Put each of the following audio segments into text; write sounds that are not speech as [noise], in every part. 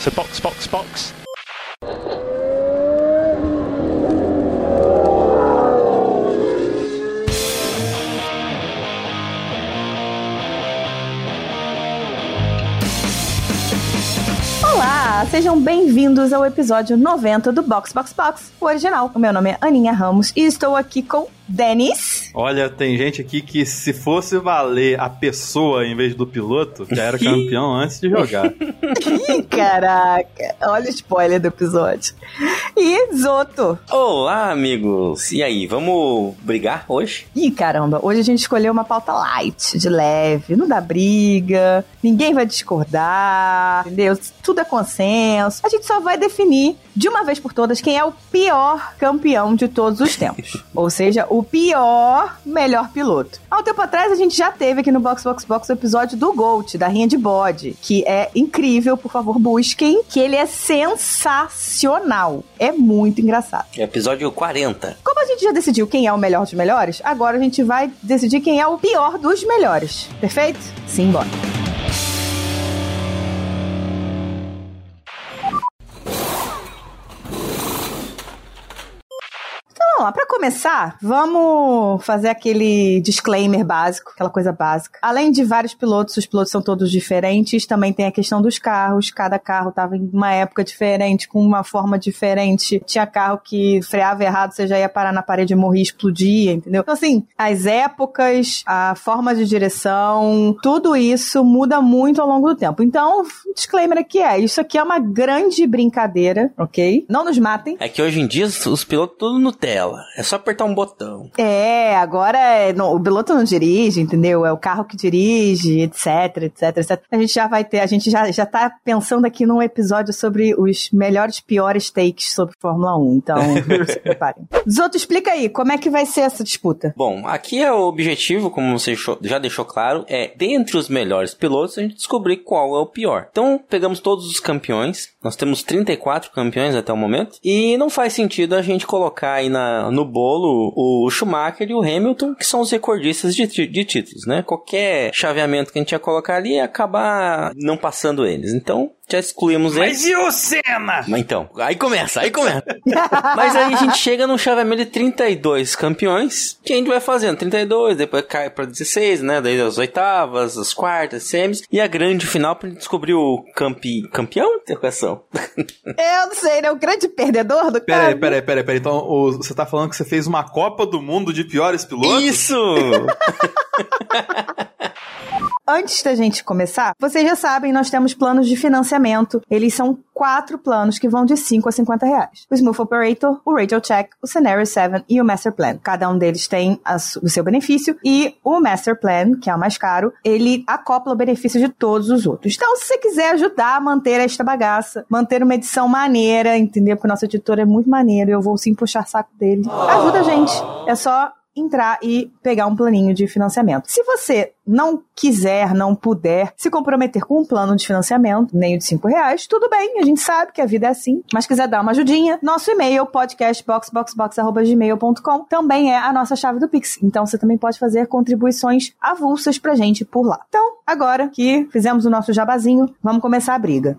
So box, box, box. Olá, sejam bem-vindos ao episódio 90 do Box Box Box, o original. O meu nome é Aninha Ramos e estou aqui com Denis. Olha, tem gente aqui que se fosse valer a pessoa em vez do piloto, já era campeão antes de jogar. Ih, caraca, olha o spoiler do episódio. E Zoto. Olá, amigos. E aí, vamos brigar hoje? Ih, caramba, hoje a gente escolheu uma pauta light, de leve, não dá briga, ninguém vai discordar, entendeu? Tudo é consenso. A gente só vai definir de uma vez por todas quem é o pior campeão de todos os tempos. [laughs] Ou seja, o pior melhor piloto. Há um tempo atrás a gente já teve aqui no Box Box Box o episódio do Gold, da rinha de bode, que é incrível, por favor, busquem, que ele é sensacional. É muito engraçado. Episódio 40. Como a gente já decidiu quem é o melhor dos melhores, agora a gente vai decidir quem é o pior dos melhores. Perfeito? Simbora. Vamos lá. Pra começar, vamos fazer aquele disclaimer básico, aquela coisa básica. Além de vários pilotos, os pilotos são todos diferentes, também tem a questão dos carros. Cada carro estava em uma época diferente, com uma forma diferente. Tinha carro que freava errado, você já ia parar na parede e morrer, explodia, entendeu? Então, assim, as épocas, a forma de direção, tudo isso muda muito ao longo do tempo. Então, disclaimer aqui é: isso aqui é uma grande brincadeira, ok? Não nos matem. É que hoje em dia os pilotos tudo Nutella. É só apertar um botão. É, agora é, não, o piloto não dirige, entendeu? É o carro que dirige, etc, etc, etc. A gente já vai ter, a gente já, já tá pensando aqui num episódio sobre os melhores, piores takes sobre Fórmula 1. Então, [laughs] se preparem. Zoto, explica aí, como é que vai ser essa disputa? Bom, aqui é o objetivo, como você já deixou claro, é dentre os melhores pilotos a gente descobrir qual é o pior. Então, pegamos todos os campeões. Nós temos 34 campeões até o momento. E não faz sentido a gente colocar aí na, no bolo o Schumacher e o Hamilton, que são os recordistas de, de títulos, né? Qualquer chaveamento que a gente ia colocar ali ia acabar não passando eles. Então, já excluímos eles. Mas e o Senna? Mas então, aí começa, aí começa. [laughs] Mas aí a gente chega num chaveamento de 32 campeões, que a gente vai fazendo 32, depois cai pra 16, né? Daí as oitavas, as quartas, semis, e a grande final pra gente descobrir o campe... campeão? Interrogação. [laughs] Eu não sei, né? O grande perdedor do Peraí, cara. peraí, peraí, peraí. Então, o- você tá falando que você fez uma Copa do Mundo de piores pilotos? Isso! [laughs] Antes da gente começar, vocês já sabem, nós temos planos de financiamento. Eles são quatro planos que vão de 5 a 50 reais. O Smooth Operator, o Radio Check, o Scenario 7 e o Master Plan. Cada um deles tem o seu benefício e o Master Plan, que é o mais caro, ele acopla o benefício de todos os outros. Então, se você quiser ajudar a manter esta bagaça, manter uma edição maneira, entendeu? Porque o nosso editor é muito maneiro, eu vou sim puxar saco dele. Ajuda a gente. É só entrar e pegar um planinho de financiamento. Se você não quiser, não puder se comprometer com um plano de financiamento, nem o de 5 reais, tudo bem, a gente sabe que a vida é assim. Mas quiser dar uma ajudinha, nosso e-mail, podcastboxboxbox.gmail.com, também é a nossa chave do Pix. Então você também pode fazer contribuições avulsas pra gente por lá. Então, agora que fizemos o nosso jabazinho, vamos começar a briga.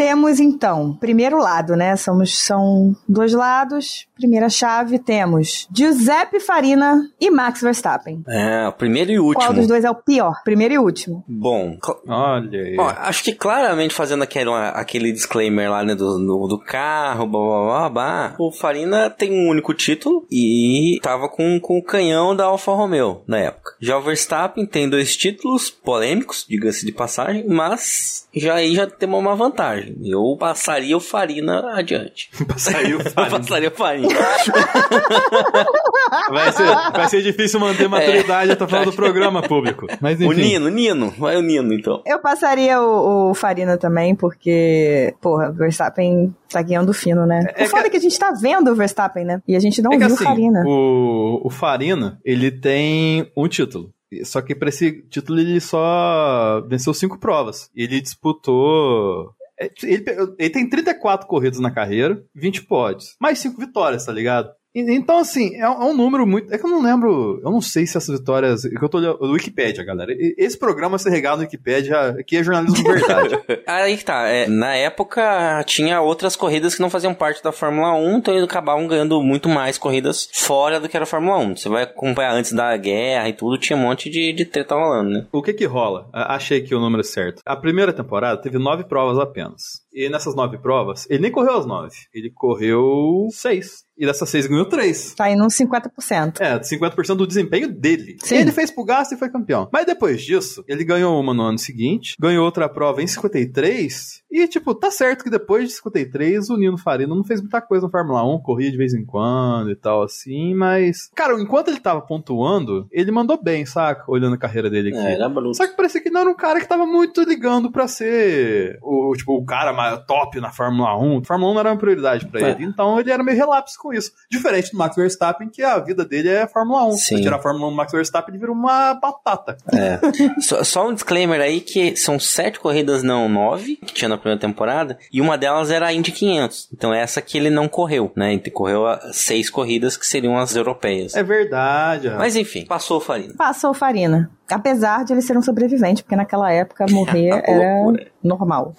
Temos então, primeiro lado, né? Somos, são dois lados. Primeira chave temos Giuseppe Farina e Max Verstappen. É, o primeiro e Qual último. dos dois é o pior? Primeiro e último. Bom, Olha aí. Ó, acho que claramente fazendo aquele, aquele disclaimer lá, né, do, do, do carro, blá, blá, blá, blá, o Farina tem um único título e tava com, com o canhão da Alfa Romeo na época. Já o Verstappen tem dois títulos polêmicos, diga-se de passagem, mas já aí já temos uma vantagem. Eu passaria o Farina adiante. [laughs] Saiu [laughs] Eu passaria o Farina. [laughs] Vai ser, vai ser difícil manter maturidade até o final do programa público. Mas o enfim. Nino, Nino, vai o Nino então. Eu passaria o, o Farina também, porque, porra, o Verstappen tá guiando fino, né? É o foda que- é que a gente tá vendo o Verstappen, né? E a gente não É que viu assim, o Farina. o, o Farina, ele tem um título. Só que pra esse título ele só venceu cinco provas. Ele disputou. é, Ele, ele tem 34 corridas na carreira, 20 pódios. Mais 5 vitórias, tá ligado? Então, assim, é, um número muito. É que eu não lembro. Eu não sei se essas vitórias. É que eu tô olhando. Wikipedia, galera. Esse programa ser regado no Wikipedia, aqui é jornalismo verdade. [laughs] Aí que tá. É, na época tinha outras corridas que não faziam parte da Fórmula 1, então eles acabavam ganhando muito mais corridas fora do que era a Fórmula 1. Você vai acompanhar antes da guerra e tudo, tinha um monte de, de treta rolando, né? O que que rola? Achei que o número é certo. A primeira temporada teve nove provas apenas. E nessas nove provas, ele nem correu as nove. Ele correu seis. E dessas seis ganhou três. Tá indo uns 50%. É, 50% do desempenho dele. Sim. Ele fez pro gasto e foi campeão. Mas depois disso, ele ganhou uma no ano seguinte, ganhou outra prova em 53. E, tipo, tá certo que depois de 53, o Nino Farina não fez muita coisa na Fórmula 1, corria de vez em quando e tal, assim, mas. Cara, enquanto ele tava pontuando, ele mandou bem, saca? Olhando a carreira dele aqui. É, era bruto. Só que parecia que não era um cara que tava muito ligando pra ser o, tipo, o cara top na Fórmula 1. A Fórmula 1 não era uma prioridade pra é. ele. Então ele era meio relapso com isso. Diferente do Max Verstappen, que a vida dele é Fórmula 1. Sim. Se tirar a Fórmula 1 do Max Verstappen, ele vira uma batata. É. [laughs] só, só, um disclaimer aí que são sete corridas, não nove, que tinha na primeira temporada, e uma delas era a Indy 500. Então essa que ele não correu, né? Ele correu seis corridas que seriam as europeias. É verdade. Mas enfim, passou o Farina. Passou o Farina. Apesar de ele ser um sobrevivente, porque naquela época [laughs] morrer era normal.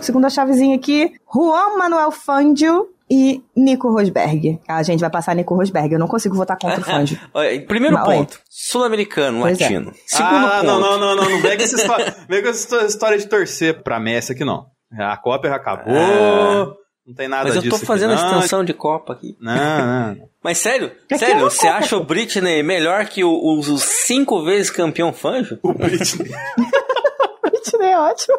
Segunda chavezinha aqui, Juan Manuel Fangio e Nico Rosberg. A gente vai passar Nico Rosberg. Eu não consigo votar contra o Fangio. [laughs] Primeiro Mas, ponto. Sul-americano, latino. É. Segundo ah, ponto. Não, não, não, não. Não vem com essa história, [laughs] vem com essa história de torcer pra Messi aqui, não. A Copa já acabou. Ah. Não tem nada disso. Mas eu tô fazendo aqui, a extensão de Copa aqui. Não, não. [laughs] Mas sério? Sério? É você acha o Britney melhor que o, os cinco vezes campeão Fanjo? O Britney. Britney é ótimo.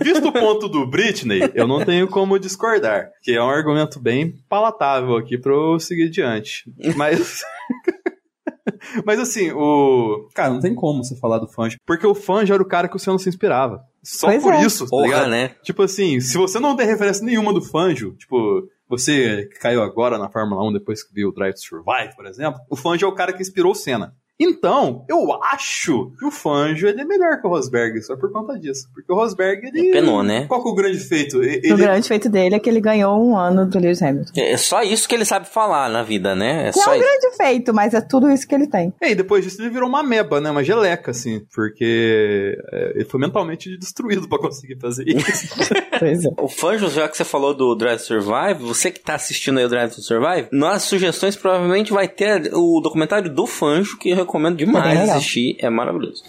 Visto o ponto do Britney, eu não tenho como discordar. Que é um argumento bem palatável aqui pra eu seguir adiante. Mas. [laughs] Mas assim, o. Cara, não tem como você falar do Fanjo. Porque o Fanjo era o cara que o senhor não se inspirava. Só pois por é. isso, tá Porra, né? Tipo assim, se você não tem referência nenhuma do Fanjo, tipo, você que caiu agora na Fórmula 1 depois que viu o Drive to Survive, por exemplo, o Fanjo é o cara que inspirou o Senna. Então, eu acho que o Fangio ele é melhor que o Rosberg, só por conta disso. Porque o Rosberg, ele. É penou, né? Qual que é o grande feito? Ele... O grande feito dele é que ele ganhou um ano do Lewis Hamilton. É só isso que ele sabe falar na vida, né? É, só é um grande feito, mas é tudo isso que ele tem. É, e depois disso ele virou uma meba, né? Uma geleca, assim. Porque é, ele foi mentalmente destruído para conseguir fazer isso. [laughs] pois é. O Fangio, já que você falou do Drive to Survive, você que tá assistindo aí o Drive to Survive, nas sugestões provavelmente vai ter o documentário do Fangio, que eu recomendo demais assistir, é maravilhoso.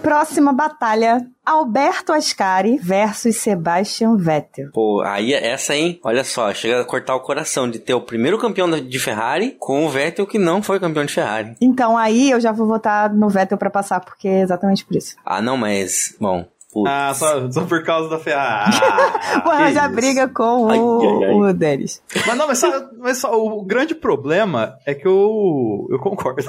Próxima batalha, Alberto Ascari versus Sebastian Vettel. Pô, aí essa, hein? Olha só, chega a cortar o coração de ter o primeiro campeão de Ferrari com o Vettel que não foi campeão de Ferrari. Então aí eu já vou votar no Vettel para passar, porque é exatamente por isso. Ah, não, mas, bom, Putz. Ah, só, só, por causa da Ferrari. Ah, [laughs] Porra, já briga com o, ai, ai, ai. o Denis. Mas não, mas, só, mas só, o grande problema é que eu, eu concordo. [laughs]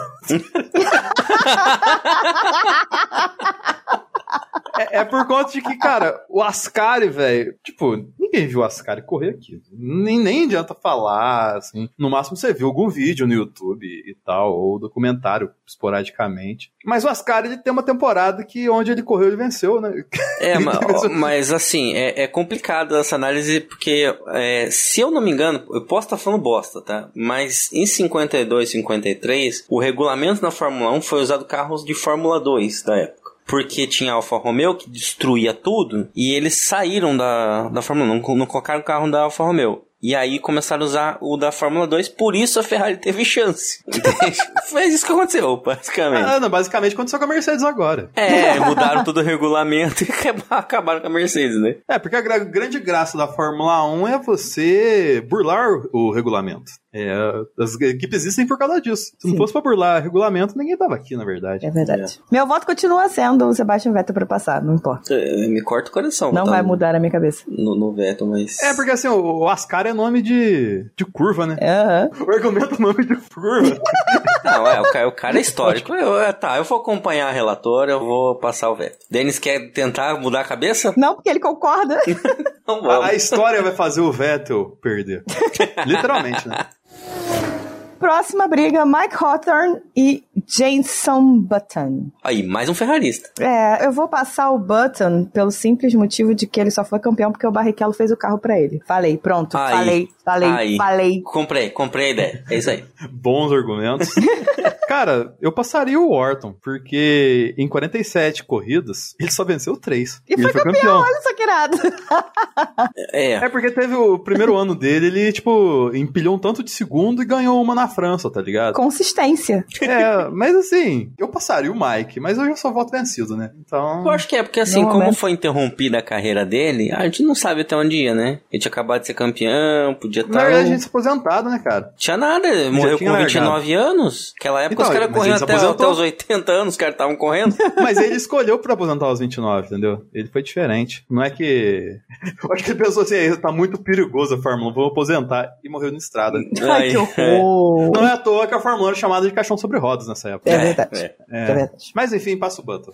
É, é, por conta de que, cara, o Ascari, velho, tipo, ninguém viu o Ascari correr aqui. Nem, nem adianta falar, assim. No máximo você viu algum vídeo no YouTube e tal, ou documentário esporadicamente. Mas o Ascari, ele tem uma temporada que onde ele correu, ele venceu, né? É, [laughs] mas, mas, assim, é, é, complicado essa análise, porque é, se eu não me engano, eu posso estar falando bosta, tá? Mas em 52, 53, o regulamento na Fórmula 1 foi usado carros de Fórmula 2 da época porque tinha Alfa Romeo que destruía tudo e eles saíram da, da Fórmula 1, não, não colocaram o carro da Alfa Romeo. E aí começaram a usar o da Fórmula 2, por isso a Ferrari teve chance. [laughs] Foi isso que aconteceu, basicamente. Ah, não, basicamente aconteceu com a Mercedes agora. É, mudaram todo o regulamento [laughs] e acabaram com a Mercedes, né? É, porque a grande graça da Fórmula 1 é você burlar o regulamento. É, as equipes existem por causa disso. Se Sim. não fosse pra burlar regulamento, ninguém tava aqui, na verdade. É verdade. É. Meu voto continua sendo o Sebastian Vettel pra passar, não importa. É, me corta o coração. Não tá vai no, mudar a minha cabeça. No, no Vettel, mas... É, porque assim, o, o Ascar é nome de, de curva, né? Uhum. O argumento é nome de curva. [laughs] não, é, o cara, o cara é histórico. Eu, tá, eu vou acompanhar a relatora, eu vou passar o Vettel. Denis quer tentar mudar a cabeça? Não, porque ele concorda. [laughs] a, a história vai fazer o Vettel perder. [laughs] Literalmente, né? Próxima briga, Mike Hawthorne e Jason Button. Aí, mais um ferrarista. É, eu vou passar o Button pelo simples motivo de que ele só foi campeão porque o Barrichello fez o carro pra ele. Falei, pronto, Aí. falei, falei, Aí. falei. Comprei, comprei a ideia. É isso aí. [laughs] Bons argumentos. [laughs] Cara, eu passaria o Orton, porque em 47 corridas, ele só venceu 3. E foi campeão, olha só que irado. É. É porque teve o primeiro ano dele, ele, tipo, empilhou um tanto de segundo e ganhou uma na França, tá ligado? Consistência. É, mas assim, eu passaria o Mike, mas eu já só voto vencido, né? Então. Eu acho que é porque assim, Não, como né? foi interrompida a carreira dele, a gente não sabe até onde ia, né? Ele tinha acabado de ser campeão, podia Na estar. verdade, a gente se aposentado, né, cara? Tinha nada, ele morreu tinha com 29 anos. Aquela época Então, os caras corriam até, até os 80 anos, os caras estavam correndo. [laughs] Mas ele escolheu pra aposentar aos 29, entendeu? Ele foi diferente. Não é que. [laughs] Eu acho que ele pensou assim, "Ei, tá muito perigoso a Fórmula 1, vou aposentar. E morreu na estrada. Ai, que [laughs] horror. Não é à toa que a Fórmula 1 era chamada de caixão sobre rodas nessa época. É verdade. é. É. É verdade. Mas enfim, passa o Button.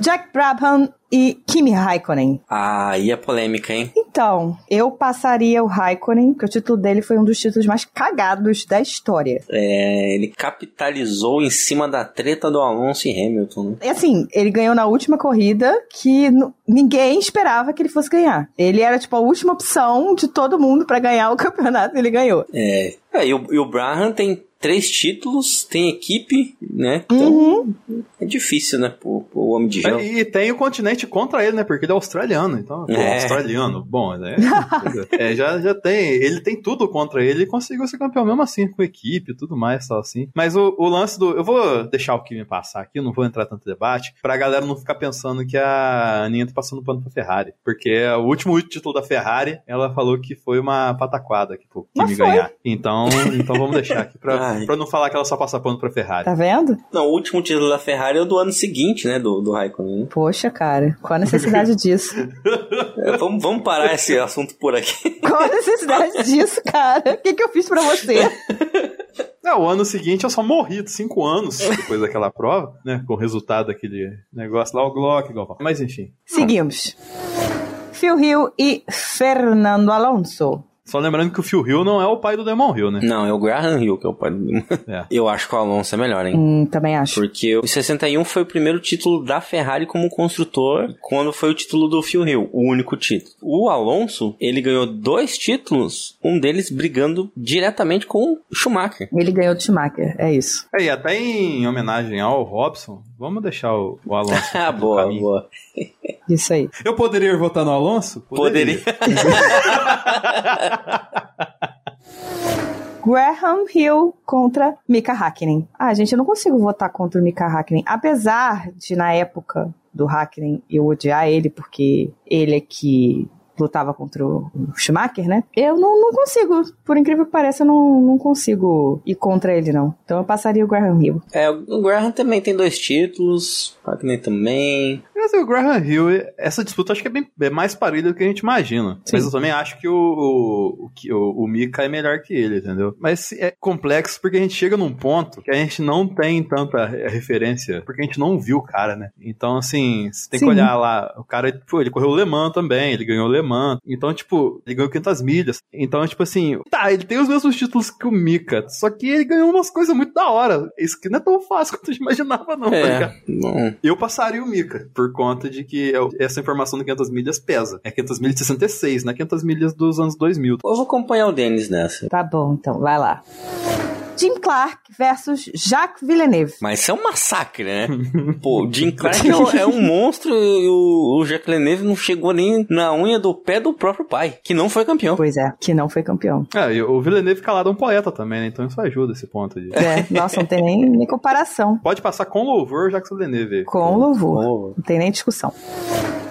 Jack Brabham e Kimi Raikkonen. Ah, aí é polêmica, hein? Então, eu passaria o Raikkonen, porque o título dele foi um dos títulos mais cagados da história. É, ele capitalizou em cima da treta do Alonso e Hamilton, né? E assim, ele ganhou na última corrida que ninguém esperava que ele fosse ganhar. Ele era, tipo, a última opção de todo mundo pra ganhar o [laughs] campeonato e ele ganhou. É. É, e, o, e o Braham tem três títulos, tem equipe, né? Então Uhum. é difícil, né? Pro, pro homem de gelo. E tem o continente contra ele, né? Porque ele é australiano. Então, pô, É. australiano, bom, né? [laughs] é, já, já tem. Ele tem tudo contra ele e conseguiu ser campeão mesmo assim, com equipe e tudo mais, tal assim. Mas o, o lance do. Eu vou deixar o que me passar aqui, não vou entrar tanto debate, pra galera não ficar pensando que a Aninha tá passando pano pra Ferrari. Porque o último título da Ferrari, ela falou que foi uma pataquada que time foi. ganhar. Então, então vamos deixar aqui pra, [laughs] Pra não falar que ela só passa pano pra Ferrari. Tá vendo? Não, o último título da Ferrari é o do ano seguinte, né? Do, do Raikkonen. né? Poxa, cara, qual a necessidade [laughs] disso? É, vamos, vamos parar esse assunto por aqui. [laughs] Qual a necessidade disso, cara? O que, que eu fiz pra você? [laughs] É, o ano seguinte eu só morri, cinco anos depois daquela prova, né? Com o resultado daquele negócio lá, o Glock, igual. Mas enfim. Seguimos. Phil Hill e Fernando Alonso. Só lembrando que o Phil Hill não é o pai do Demon Hill, né? Não, é o Graham Hill que é o pai do... É. [laughs] Eu acho que o Alonso é melhor, hein? Hum, também acho. Porque o 61 foi o primeiro título da Ferrari como construtor, quando foi o título do Phil Hill, o único título. O Alonso, ele ganhou dois títulos, um deles brigando diretamente com o Schumacher. Ele ganhou do Schumacher, é isso. É, e até em homenagem ao Robson, vamos deixar o, o Alonso. [laughs] Ah, boa, caminho. boa. Isso aí. Eu poderia votar no Alonso? Poderia. [laughs] Graham Hill contra Mika Hakkinen. Ah, gente, eu não consigo votar contra o Mika Hakkinen. Apesar de, na época do Hakkinen, eu odiar ele, porque ele é que lutava contra o Schumacher, né? Eu não, não consigo, por incrível que pareça, eu não, não consigo ir contra ele, não. Então eu passaria o Graham Hill. É, o Graham também tem dois títulos, o Hackney também. Mas o Graham Hill, essa disputa acho que é, bem, é mais parelha do que a gente imagina. Sim. Mas eu também acho que o, o, o, que o, o Mika é melhor que ele, entendeu? Mas é complexo porque a gente chega num ponto que a gente não tem tanta re- referência, porque a gente não viu o cara, né? Então, assim, você tem Sim. que olhar lá. O cara, pô, ele correu o Le Mans também, ele ganhou o Le Mans. Então, tipo, ele ganhou 500 milhas. Então, tipo assim, tá, ele tem os mesmos títulos que o Mika, só que ele ganhou umas coisas muito da hora. Isso que não é tão fácil [laughs] quanto a gente imaginava, não, tá ligado? É, não. Eu passaria o Mika, por conta de que eu- essa informação do 500 milhas pesa. É 500 milhas de 66, não é 500 milhas dos anos 2000. Eu vou acompanhar o Denis nessa. Tá bom, então, vai lá. Jim Clark versus Jacques Villeneuve. Mas isso é um massacre, né? [laughs] Pô, o Jim Clark é um, é um monstro e o, o Jacques Villeneuve não chegou nem na unha do pé do próprio pai, que não foi campeão. Pois é, que não foi campeão. É, e o Villeneuve calado é um poeta também, né? Então isso ajuda esse ponto de... É, nossa, não tem nem, nem comparação. Pode passar com louvor Jacques Villeneuve. Com louvor. Oh. Não tem nem discussão.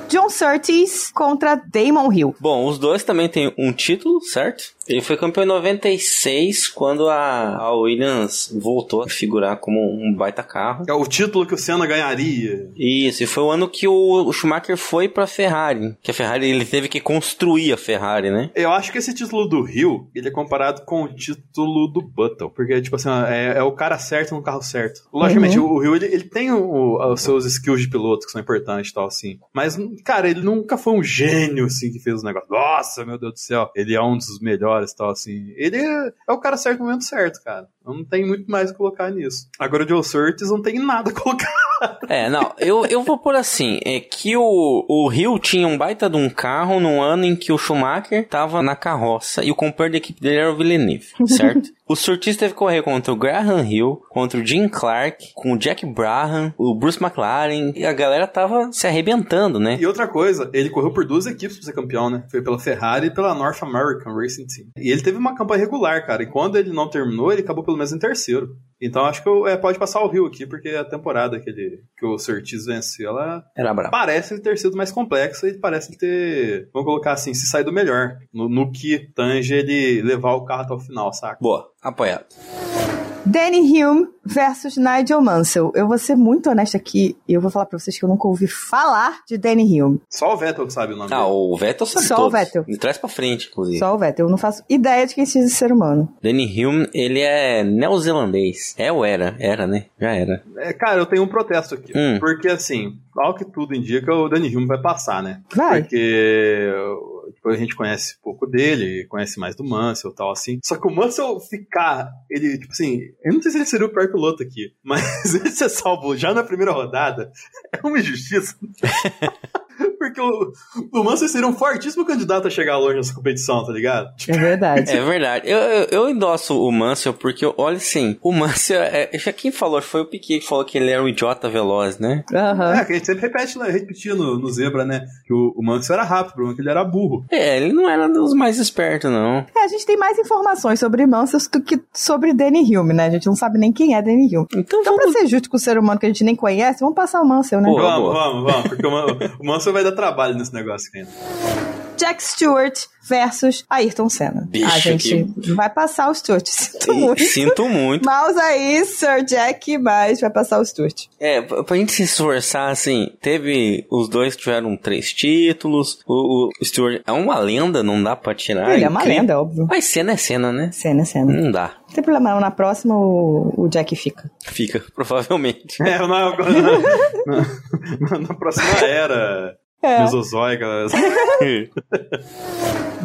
John Surtees contra Damon Hill. Bom, os dois também têm um título, certo? Ele foi campeão em 96, quando a, a Williams voltou a figurar como um baita carro. É o título que o Senna ganharia. Isso, e foi o ano que o, o Schumacher foi pra Ferrari. Que a Ferrari, ele teve que construir a Ferrari, né? Eu acho que esse título do Rio, ele é comparado com o título do Button. Porque, tipo assim, é, é o cara certo no carro certo. Logicamente, o, o Rio, ele, ele tem o- os seus skills de piloto que são importantes e tal, assim. Mas, cara, ele nunca foi um gênio, assim, que fez os negócios. Nossa, meu Deus do céu, ele é um dos melhores tal, assim. Ele é, é o cara certo no momento certo, cara. Eu não tenho muito mais a colocar nisso. Agora o Joe Surtees não tem nada a colocar. É, não, eu, eu vou por assim, é que o, o Rio tinha um baita de um carro no ano em que o Schumacher tava na carroça e o companheiro da equipe dele era o Villeneuve, [laughs] certo? o Surtees teve que correr contra o Graham Hill, contra o Jim Clark, com o Jack Brabham, o Bruce McLaren, e a galera tava se arrebentando, né? E outra coisa, ele correu por duas equipes pra ser campeão, né? Foi pela Ferrari e pela North American Racing Team. E ele teve uma campanha regular, cara, e quando ele não terminou, ele acabou pelo menos em terceiro. Então acho que eu, é, pode passar o Rio aqui, porque a temporada que, ele, que o Surtees venceu, ela Era parece ter sido mais complexa e parece ter, vamos colocar assim, se sair do melhor. No, no que tange ele levar o carro até o final, saca? Boa, apoiado. Danny Hume versus Nigel Mansell. Eu vou ser muito honesta aqui e eu vou falar pra vocês que eu nunca ouvi falar de Danny Hume. Só o Vettel sabe o nome Ah, dele. o Vettel sabe Só o todos. Vettel. De trás pra frente, inclusive. Só o Vettel. Eu não faço ideia de quem seja esse ser humano. Danny Hume, ele é neozelandês. É ou era? Era, né? Já era. É, cara, eu tenho um protesto aqui. Hum. Porque, assim, ao que tudo indica, o Danny Hume vai passar, né? Vai. Porque a gente conhece pouco dele, conhece mais do Mansell e tal, assim. Só que o Mansell ficar, ele, tipo assim, eu não sei se ele seria o pior piloto aqui, [laughs] mas ele ser salvo já na primeira rodada é uma injustiça. [laughs] Porque o, o Mansell seria um fortíssimo candidato a chegar longe nessa competição, tá ligado? Tipo, É verdade. É verdade. Eu, eu, eu endosso o Mansell porque, olha assim, o Mansell, é, já quem falou, foi o Piquet que falou que ele era um idiota veloz, né? Aham. é, que a gente sempre repete, né, repetia no, no Zebra, né? Que o, o Mansell era rápido, o problema é que ele era burro. É, ele não era dos mais espertos, não. É, a gente tem mais informações sobre Mansell do que sobre Danny Hume, né? A gente não sabe nem quem é Danny Hume. Então, Então, pra vamos... ser justo com o ser humano que a gente nem conhece, vamos passar o Mansell, né? Boa, vamos, boa. vamos, vamos, porque o, Man- o Mansell vai dar trabalho nesse negócio aqui ainda. Jack Stewart versus Ayrton Senna. Bicho, a gente vai passar o Stewart. [laughs] Sinto muito. Sinto muito. Mouse aí, Sir Jack, mas vai passar o Stewart. É, pra gente se esforçar, assim, teve. Os dois tiveram três títulos. O, o Stewart é uma lenda, não dá pra tirar. Ele é uma incrível. lenda, óbvio. Mas cena é cena, né? Senna, Senna. Não dá. Não tem problema, não. Na próxima o, o Jack fica. Fica, [laughs] provavelmente. É, na, na, na- na próxima era É. mesozoica.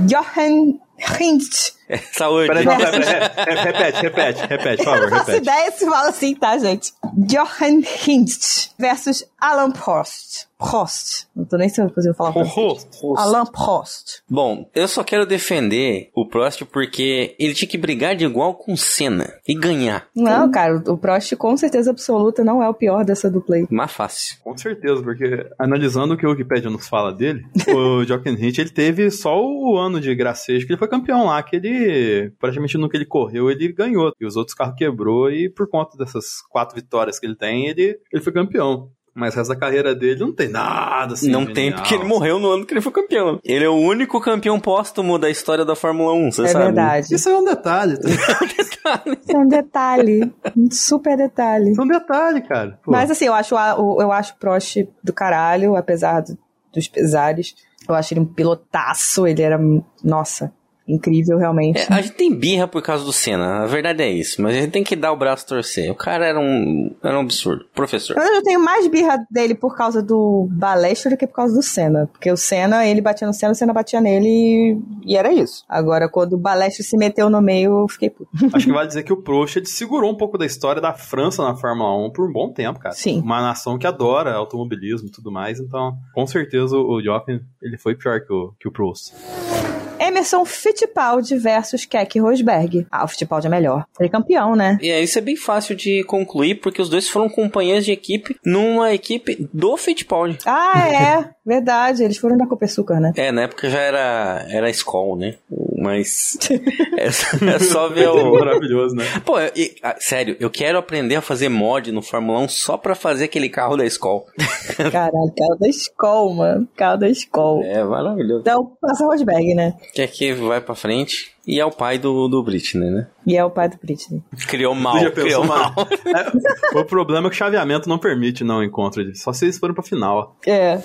[laughs] Johan Hintz. Saúde. Peraí, não, peraí, peraí, é, repete, repete, repete, por Eu não favor, faço repete. ideia se fala assim, tá, gente? Johan Hintz versus Alan Prost. Prost. Não tô nem sabendo se eu falar francês. Alan Prost. Bom, eu só quero defender o Prost porque ele tinha que brigar de igual com o Senna e ganhar. Não, cara, o Prost com certeza absoluta não é o pior dessa dupla aí. Mais fácil. Com certeza, porque analisando o que o Wikipedia nos fala dele, [laughs] o Jochen Hint, ele teve só o ano de gracejo que ele foi campeão lá, que ele, praticamente no que ele correu, ele ganhou. E os outros carros quebrou e por conta dessas quatro vitórias que ele tem, ele, ele foi campeão. Mas o resto da carreira dele não tem nada assim. não tem porque ele morreu no ano que ele foi campeão. Ele é o único campeão póstumo da história da Fórmula 1, você É sabe? verdade. Isso é um detalhe, tá? [laughs] Isso é um detalhe. Um super detalhe. Isso é um detalhe, cara. Pô. Mas assim, eu acho, eu acho o Prost do caralho, apesar do- dos pesares. Eu acho ele um pilotaço, ele era, nossa, incrível realmente. É, a gente tem birra por causa do Senna, a verdade é isso, mas a gente tem que dar o braço torcer. O cara era um, era um absurdo. Professor. Mas eu tenho mais birra dele por causa do Balestre do que por causa do Senna. Porque o Senna, ele batia no Senna, o Senna batia nele e, e era isso. Agora, quando o Balestre se meteu no meio, eu fiquei puto. [laughs] Acho que vale dizer que o Prost segurou um pouco da história da França na Fórmula 1 por um bom tempo, cara. Sim. Uma nação que adora automobilismo e tudo mais, então, com certeza o Jochen, ele foi pior que o, que o Prost. Emerson Fittipaldi versus Keck Rosberg. Ah, o Fittipaldi é melhor. Ele é campeão, né? E aí isso é bem fácil de concluir, porque os dois foram companheiros de equipe numa equipe do Fittipaldi. Ah, [laughs] é. Verdade. Eles foram da Copersucar, né? É, na época já era, era Skoll, né? Mas [laughs] é, só- é só ver o... [laughs] Maravilhoso, né? Pô, e- ah, sério, eu quero aprender a fazer mod no Fórmula 1 só pra fazer aquele carro da Skoll. Caralho, carro da escola, mano. Carro da escola. É maravilhoso. Então, passa Rosberg, né? Que aqui vai pra frente e é o pai do, do Britney, né? E é o pai do Britney. Criou mal, criou mal. [laughs] É, o problema é que o chaveamento não permite não encontro de só se eles forem pra final. É.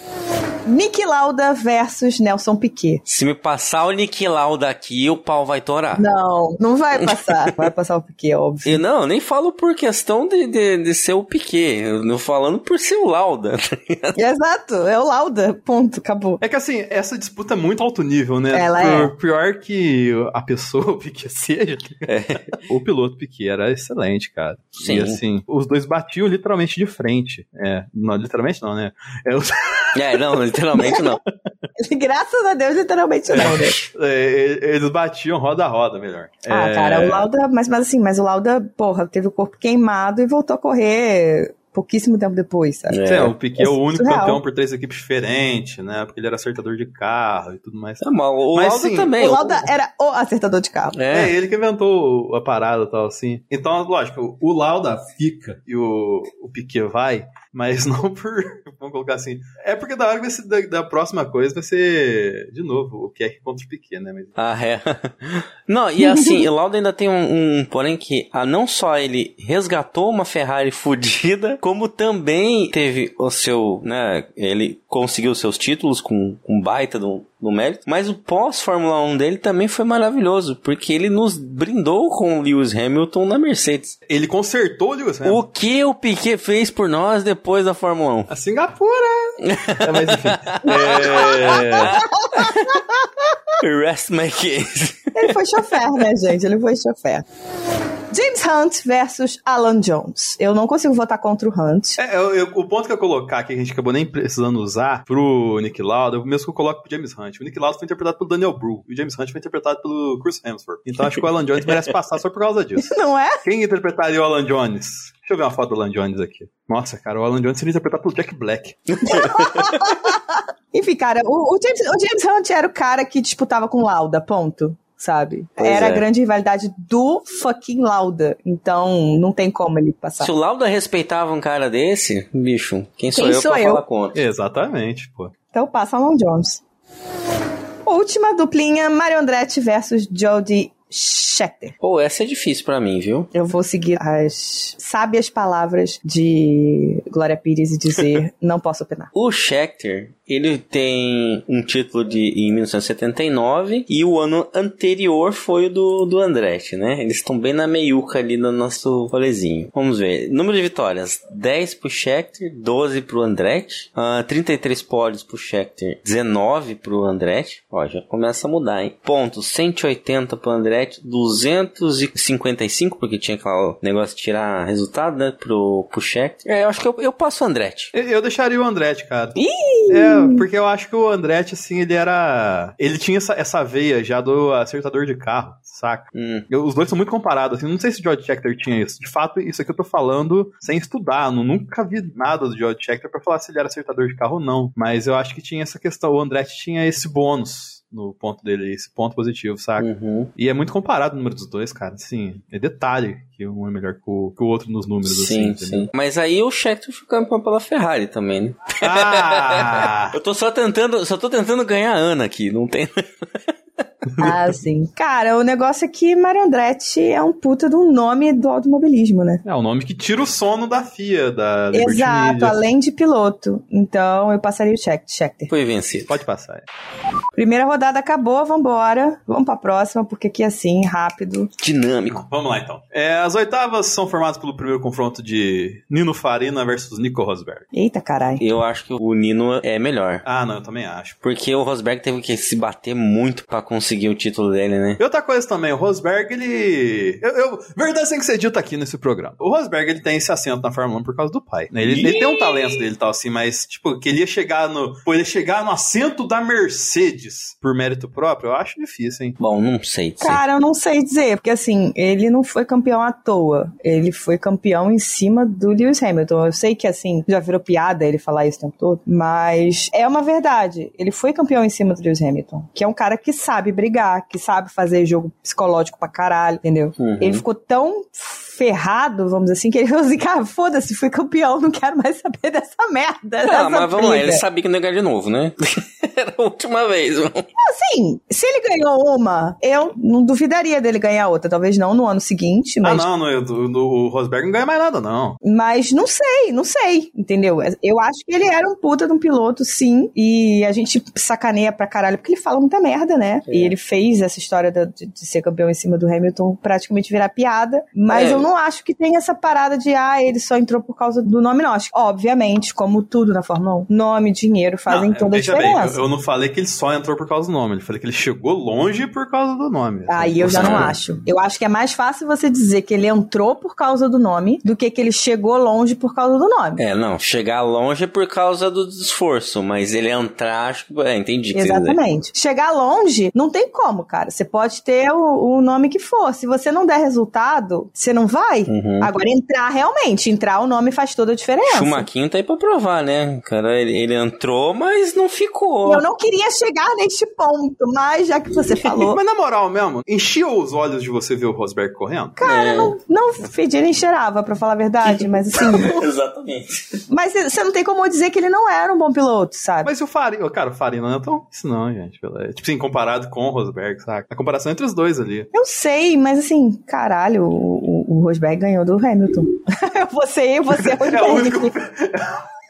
Nick Lauda versus Nelson Piquet. Se me passar o Nick Lauda aqui, o pau vai torar. Não, não vai passar. Vai passar o Piquet, óbvio. E não, eu nem falo por questão de, de, de ser o Piquet, eu tô falando por ser o Lauda. Exato, é o Lauda. Ponto, acabou. É que assim, essa disputa é muito alto nível, né? Ela Por- é. Pior que, pessoa [laughs] o Piquet seja, É. o piloto Piquet era excelente, cara. Sim. E assim, os dois batiam literalmente de frente. É, não, literalmente não, né? É, os- É, não, literalmente não. [laughs] Graças a Deus, literalmente não, né? é, eles batiam roda a roda, melhor. Ah, É, cara, o Lauda, mas, mas assim, mas o Lauda, porra, teve o corpo queimado e voltou a correr pouquíssimo tempo depois, sabe? É. Sim, o Piquet é o É único surreal. campeão por três equipes diferentes, né? Porque ele era acertador de carro e tudo mais. Tá mal. O Mas, Lauda sim, também. O Lauda era o acertador de carro. É, É. ele que inventou a parada e tal, assim. Então, lógico, o Lauda fica e o, o Piquet vai, mas [laughs] não por. Vamos colocar assim. É porque da hora que vai ser, da, da próxima coisa vai ser, de novo, o Keck contra o Piquet, né? Mas, Ah, é. [laughs] Não, e assim, o Lauda ainda tem um, um porém que ah, não só ele resgatou uma Ferrari fodida, como também teve o seu, né, ele conseguiu seus títulos com um baita do, do mérito, mas o pós-Fórmula 1 dele também foi maravilhoso, porque ele nos brindou com o Lewis Hamilton na Mercedes. ele consertou o Lewis Hamilton. O que o Piquet fez por nós depois da Fórmula 1? A Singapura! é, mas enfim. [laughs] É... [laughs] Rest my case. Ele foi chofer, né, gente? Ele foi chofer. James Hunt versus Alan Jones. Eu não consigo votar contra o Hunt. É, eu- eu- o ponto que eu colocar aqui, que a gente acabou nem precisando usar pro Nick Lauda, é o mesmo que eu coloco pro James Hunt. O Nick Lauda foi interpretado pelo Daniel Bru, e o James Hunt foi interpretado pelo Chris Hemsworth. Então acho que o Alan Jones merece passar só por causa disso. [laughs] Não é? Quem interpretaria o Alan Jones? Deixa eu ver uma foto do Alan Jones aqui. Nossa, cara, o Alan Jones seria interpretado pelo Jack Black. [laughs] Enfim, cara, o, o James, o James Hunt era o cara que disputava com Lauda, ponto. Sabe? Pois era é. a grande rivalidade do fucking Lauda. Então, não tem como ele passar. Se o Lauda respeitava um cara desse, bicho, quem sou Quem eu sou pra eu? falar contra? Exatamente, pô. Então passa Alan Jones. Última duplinha, Mario Andretti versus Jody Scheckter. Pô, essa é difícil pra mim, viu? Eu vou seguir as sábias palavras de Glória Pires e dizer [laughs] não posso opinar. O Scheckter, ele tem um título de em 1979 e o ano anterior foi o do, do Andretti, né? Eles estão bem na meiuca ali no nosso rolezinho. Vamos ver. Número de vitórias: 10 pro Scheckter, 12 pro Andretti, ah, 33 pódios pro Scheckter, 19 pro Andretti. Ó, já começa a mudar, hein? Pontos: 180 pro Andretti, 255, porque tinha aquele negócio de tirar resultado, né? Pro, pro Scheckter. É, eu acho que eu, eu passo o Andretti. Eu- Eu deixaria o Andretti, cara. Ih! É, porque eu acho que o Andretti, assim, ele era. Ele tinha essa, essa veia já do acertador de carro, saca? Hum. Eu- os dois são muito comparados, assim. Não sei se o George Scheckter tinha isso. De fato, isso aqui eu tô falando sem estudar. Não, nunca vi nada do George Scheckter pra falar se ele era acertador de carro ou não. Mas eu acho que tinha essa questão. O Andretti tinha esse bônus no ponto dele, esse ponto positivo, saca? Uhum. E é muito comparado o número dos dois, cara. Assim, é detalhe que um é melhor que o, que o outro nos números, assim, Sim, entendeu? sim. Mas aí o Scheckter foi campeão pela Ferrari também, né? Ah! [laughs] Eu tô só tentando, só tô tentando ganhar a Ana aqui, não tem. [laughs] Ah, sim. Cara, o negócio é que Mario Andretti é um puta de um nome do automobilismo, né? É o nome que tira o sono da FIA, da Liberty Exato, Media. além de piloto. Então eu passaria o Scheck- Scheckter. Foi vencido. Pode passar. Primeira rodada acabou, vambora. Vamos pra próxima, porque aqui é assim, rápido. Dinâmico. Vamos lá então. É, as oitavas são formadas pelo primeiro confronto de Nino Farina versus Nico Rosberg. Eita caralho. Eu acho que o Nino é melhor. Ah, não, eu também acho. Porque o Rosberg teve que se bater muito pra conseguir o título dele, né? E outra coisa também, o Rosberg, ele. Eu, eu- verdade tem que ser dito aqui nesse programa. O Rosberg, ele tem esse assento na Fórmula 1 por causa do pai. né? Ele, ele tem um talento dele e tal, assim, mas, tipo, que ele ia chegar no. Pô, ele ia chegar no assento da Mercedes por mérito próprio, eu acho difícil, hein? Bom, não sei dizer. Cara, eu não sei dizer, porque assim, ele não foi campeão à toa. Ele foi campeão em cima do Lewis Hamilton. Eu sei que, assim, já virou piada ele falar isso o tempo todo, mas é uma verdade. Ele foi campeão em cima do Lewis Hamilton, que é um cara que sabe brigar, que sabe fazer jogo psicológico pra caralho, entendeu? Uhum. Ele ficou tão ferrado, vamos dizer assim, que ele falou assim, cara, foda-se, fui campeão, não quero mais saber dessa merda. Ah, dessa mas vamos lá, briga." ele sabia que não ia ganhar de novo, né? [laughs] Era a última vez. mano. Assim, se ele ganhou uma, eu não duvidaria dele ganhar outra. Talvez não no ano seguinte, Ah, mas, não, não, eu- o, o Rosberg não ganha mais nada, não. mas não sei, não sei, entendeu? Eu acho que ele era um puta de um piloto, sim, e a gente sacaneia pra caralho, porque ele fala muita merda, né? É. E ele fez essa história de, de ser campeão em cima do Hamilton praticamente virar piada, mas É, eu não acho que tem essa parada de, ah, ele só entrou por causa do nome, não. Acho que, obviamente, como tudo na Fórmula 1, nome, dinheiro fazem Não, toda a veja bem, diferença. eu, eu não falei que ele só entrou por causa do nome, eu falei que ele chegou longe por causa do nome. Aí eu já não acho. Eu acho que é mais fácil você dizer que ele entrou por causa do nome do que que ele chegou longe por causa do nome. É, não, chegar longe é por causa do esforço, mas ele entrar, acho que. É, entendi. Exatamente. Chegar longe, não tem como, cara. Você pode ter o, o nome que for. Se você não der resultado, você não vai. Uhum. Agora, entrar realmente, entrar o nome faz toda a diferença. Chumaquinho tá aí pra provar, né? Cara, ele, ele entrou, mas não ficou. Eu não queria chegar neste ponto, mas já que você [laughs] falou. Mas na moral mesmo, encheu os olhos de você ver o Rosberg correndo? Cara, É. não, não fedia nem cheirava, pra falar a verdade, mas assim. [laughs] Exatamente. mas você não tem como dizer que ele não era um bom piloto, sabe? Mas o Farina? Cara, o Farina não é tão isso não, gente. pela- Tipo assim, comparado com o Rosberg, saca? A comparação entre os dois ali. Eu sei, mas assim, caralho, o, o, Rosberg ganhou do Hamilton. [laughs] você, você é É o Rosberg.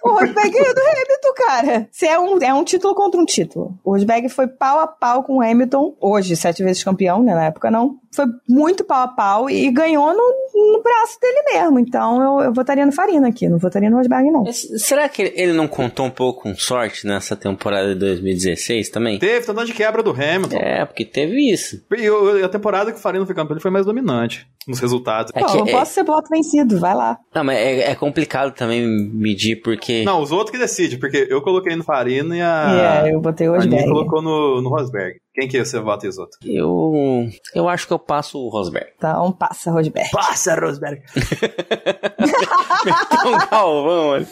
O Rosberg ganhou do Hamilton, cara. Se é um, é um título contra um título. O Rosberg foi pau a pau com o Hamilton, hoje sete vezes campeão, né? Na época não. Foi muito pau a pau e ganhou no, no braço dele mesmo. Então eu, eu votaria no Farina aqui, não votaria no Rosberg, não. Mas será que ele não contou um pouco com sorte nessa temporada de 2016 também? Teve tentando de quebra do Hamilton. É, porque teve isso. E a temporada que o Farina foi campeão, ele foi mais dominante nos resultados. É Pô, que não é- posso ser voto vencido, vai lá. Não, mas é, é complicado também medir, porque. Não, os outros que decidem, porque eu coloquei no Farina e a, é, eu botei o a Rosberg. colocou no, no Rosberg. Quem que você vota e os outros? Eu. Eu acho que eu passo o Rosberg. Então passa, Rosberg. Passa, Rosberg! [laughs] Então, Galvão, olha.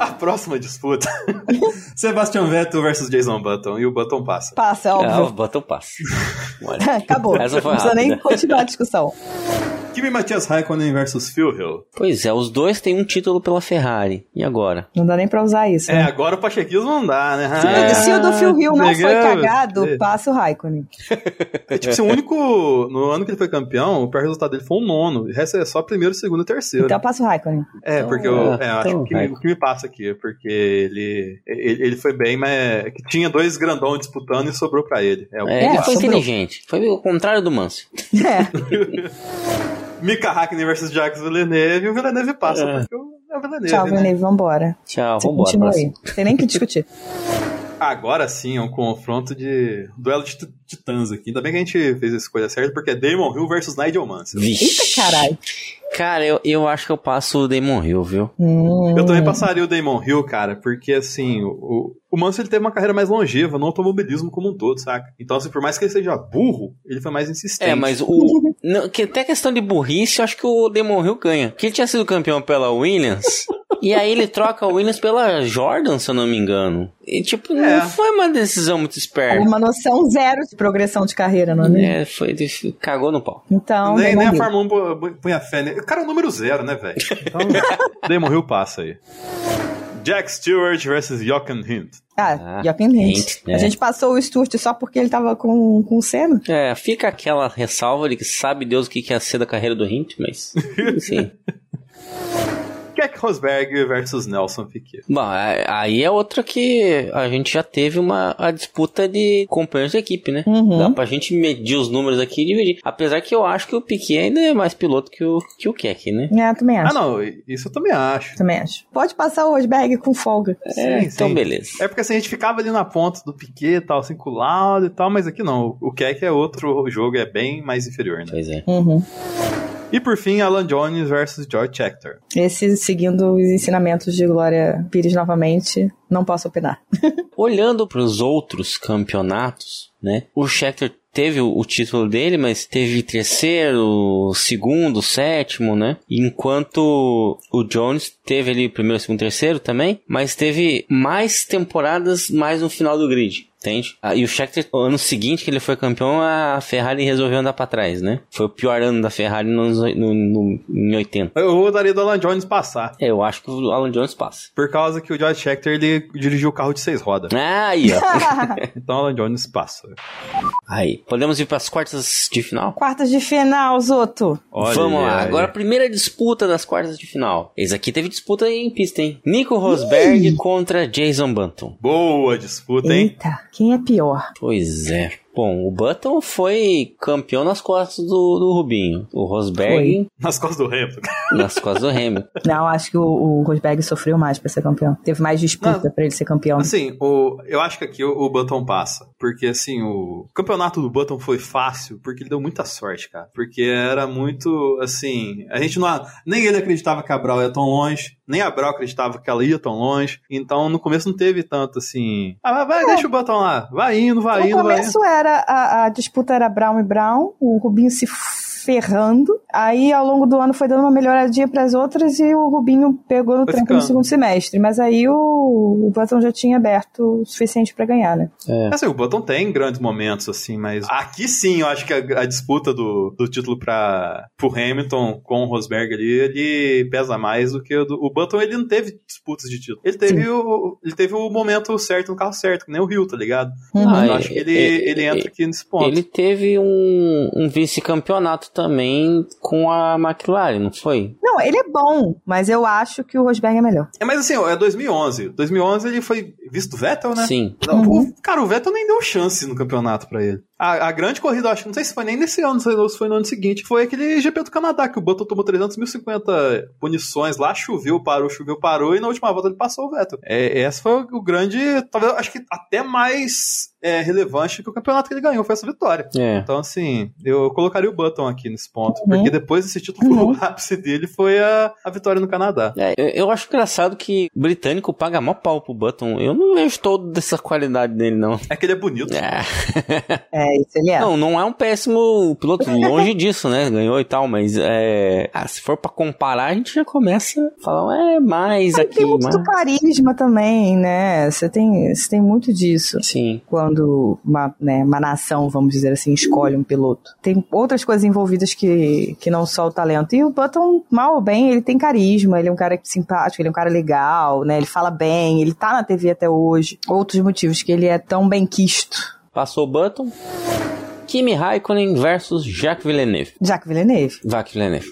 A próxima disputa. [laughs] Sebastian Vettel versus Jason Button. E o Button passa. Passa, o óbvio. Bottom passo. [laughs] Olha. Acabou. Essa Não foi precisa nem continuar a discussão. [laughs] Kimi Matias Raikkonen versus Phil Hill. Pois é, os dois têm um título pela Ferrari. E agora? Não dá nem pra usar isso. É, né? agora o Pachequismo não dá, né? Se- Se o do Phil Hill não foi cagado, passa o Raikkonen. É, tipo, assim, o único. No ano que ele foi campeão, o pior resultado dele foi um nono. O resto é só primeiro, segundo e terceiro. Então passa o Raikkonen. É, porque eu, é, é, eu acho então que o que me passa aqui, porque ele, ele, ele foi bem, mas é que tinha dois grandão disputando e sobrou pra ele. É, É, ele foi inteligente. Foi o contrário do Manso. É. [laughs] Mika Hakkinen versus Jacques Villeneuve, e o Villeneuve passa, É. porque o- é o Villeneuve, Tchau, né? Villeneuve, vambora. Tchau, Você vambora. continua aí. Tem nem que discutir. [laughs] Agora sim, é um confronto de duelo de tit- titãs aqui. Ainda bem que a gente fez a escolha certa, porque é Damon Hill versus Nigel Mansell. Vixe. Eita caralho. Cara, eu, eu acho que eu passo o Damon Hill, viu? Hum. Eu também passaria o Damon Hill, cara, porque assim, o, o Mansell ele teve uma carreira mais longeva no automobilismo como um todo, saca? Então, assim, por mais que ele seja burro, ele foi mais insistente. É, mas o. [laughs] não, que até questão de burrice, eu acho que o Damon Hill ganha. Porque ele tinha sido campeão pela Williams. [laughs] e aí ele troca a Williams pela Jordan, se eu não me engano. E tipo, É. não foi uma decisão muito esperta. Uma noção zero de progressão de carreira, não é mesmo? É, foi. Cagou no pau. Então, nem, nem a. Fórmula 1 põe- a fé nele. O cara é o número zero, né, velho? Então, Damon Hill passa aí. Jack Stewart versus Jochen Hint. Ah, Ah, Jochen Hint. Hint, né? A gente passou o Sturt só porque ele tava com, com o Senna. É, fica aquela ressalva de que sabe Deus o que que ia ser da carreira do Hint, mas. [laughs] Sim. Keck Rosberg versus Nelson Piquet. Bom, a- aí é outra que a gente já teve uma a disputa de companheiros de equipe, né? Uhum. Dá pra gente medir os números aqui e dividir. Apesar que eu acho que o Piquet ainda é mais piloto que o, que o Keck, né? É, também Ah, acho. não, isso eu também acho. Também acho. Pode passar o Rosberg com folga. É, Sim, então sim. beleza. É porque assim, a gente ficava ali na ponta do Piquet e tal, assim, com o Lauda e tal, mas aqui não. O Keck é outro jogo, é bem mais inferior, né? Pois é. Uhum. E por fim, Alan Jones versus George Scheckter. Esse, seguindo os ensinamentos de Glória Pires novamente, não posso opinar. [laughs] Olhando para os outros campeonatos, né? O Scheckter teve o, título dele, mas teve terceiro, segundo, sétimo, né? Enquanto o Jones teve ali primeiro, segundo, terceiro também, mas teve mais temporadas mais no final do grid. Entende? Ah, e o Scheckter, no ano seguinte que ele foi campeão, a Ferrari resolveu andar pra trás, né? Foi o pior ano da Ferrari nos, no, no, em 80. Eu daria do Alan Jones passar. É, eu acho que o Alan Jones passa. Por causa que o George Scheckter, ele dirigiu o carro de seis rodas. Ah, aí, ó. [laughs] Então Alan Jones passa. aí, podemos ir pras quartas de final? Quartas de final, Zoto. Olha Vamos lá, aí. agora a primeira disputa das quartas de final. Esse aqui teve disputa em pista, hein? Nico Rosberg contra Jason Button. Boa disputa, hein? Eita, quem é pior? Pois é. Bom, o Button foi campeão nas costas do, do Rubinho. O Rosberg. Nas costas do Hamilton. Nas costas do Hamilton. [laughs] Não, acho que o, o Rosberg sofreu mais pra ser campeão. Teve mais disputa pra ele ser campeão. Assim, o, eu acho que aqui o, o Button passa. Porque, assim, o campeonato do Button foi fácil porque ele deu muita sorte, cara. Porque era muito, assim. A gente não. Nem ele acreditava que a Brau ia tão longe, nem a Brau acreditava que ela ia tão longe. Então, no começo não teve tanto assim. Ah, vai, vai, deixa o Button lá. Vai indo, vai no indo, vai indo. começo era a, a disputa era Brown e Brown, o Rubinho se ferrando. Aí ao longo do ano foi dando uma melhoradinha para as outras e o Rubinho pegou no tranco no segundo semestre. Mas aí o, o Button já tinha aberto o suficiente para ganhar, né? Assim, o Button tem grandes momentos, assim, mas aqui sim eu acho que a, a disputa do, do título para pro Hamilton com o Rosberg ali, ele pesa mais do que o do. O Button ele não teve disputas de título. Ele teve, o, ele teve o momento certo no carro certo, que nem o Rio, tá ligado? Ah, eu acho que ele, ele- ele entra aqui nesse ponto. Ele teve um, um vice-campeonato também com a McLaren, não foi? Não, ele é bom, mas eu acho que o Rosberg é melhor. É, mas assim, é 2011. 2011 ele foi visto Vettel, né? Sim. Não, o- cara, o Vettel nem deu chance no campeonato pra ele. A, a grande corrida, acho, não sei se foi nem nesse ano, não sei se foi no ano seguinte, foi aquele GP do Canadá, que o Button tomou 300.050 punições lá, choveu, parou, choveu, parou, e na última volta ele passou o Vettel. É, essa foi o grande, talvez, acho que até mais é, relevante que o campeonato que ele ganhou, foi essa vitória. É. Então, assim, eu colocaria o Button aqui nesse ponto, Uhum. porque depois desse título, o ápice dele foi a, a vitória no Canadá. É, eu, eu acho engraçado que o britânico paga mó pau pro Button. Eu não vejo toda essa qualidade dele, não. É que ele é bonito. É. É, isso ele é. Não, não é um péssimo piloto, [laughs] longe disso, né? Ganhou e tal, mas é. ah, se for pra comparar, a gente já começa a falar, é mais Mas aqui, tem muito mais. do carisma também, né? Você tem, você tem muito disso. Sim. Quando uma, né, uma nação, vamos dizer assim, escolhe um piloto. Tem outras coisas envolvidas que, que não só o talento. E o Button, mal ou bem, ele tem carisma, ele é um cara simpático, ele é um cara legal, né? Ele fala bem, ele tá na TV até hoje. Outros motivos que ele é tão bem quisto. Passou o Button. Kimi Raikkonen versus Jacques Villeneuve. Jacques Villeneuve. Vac Villeneuve.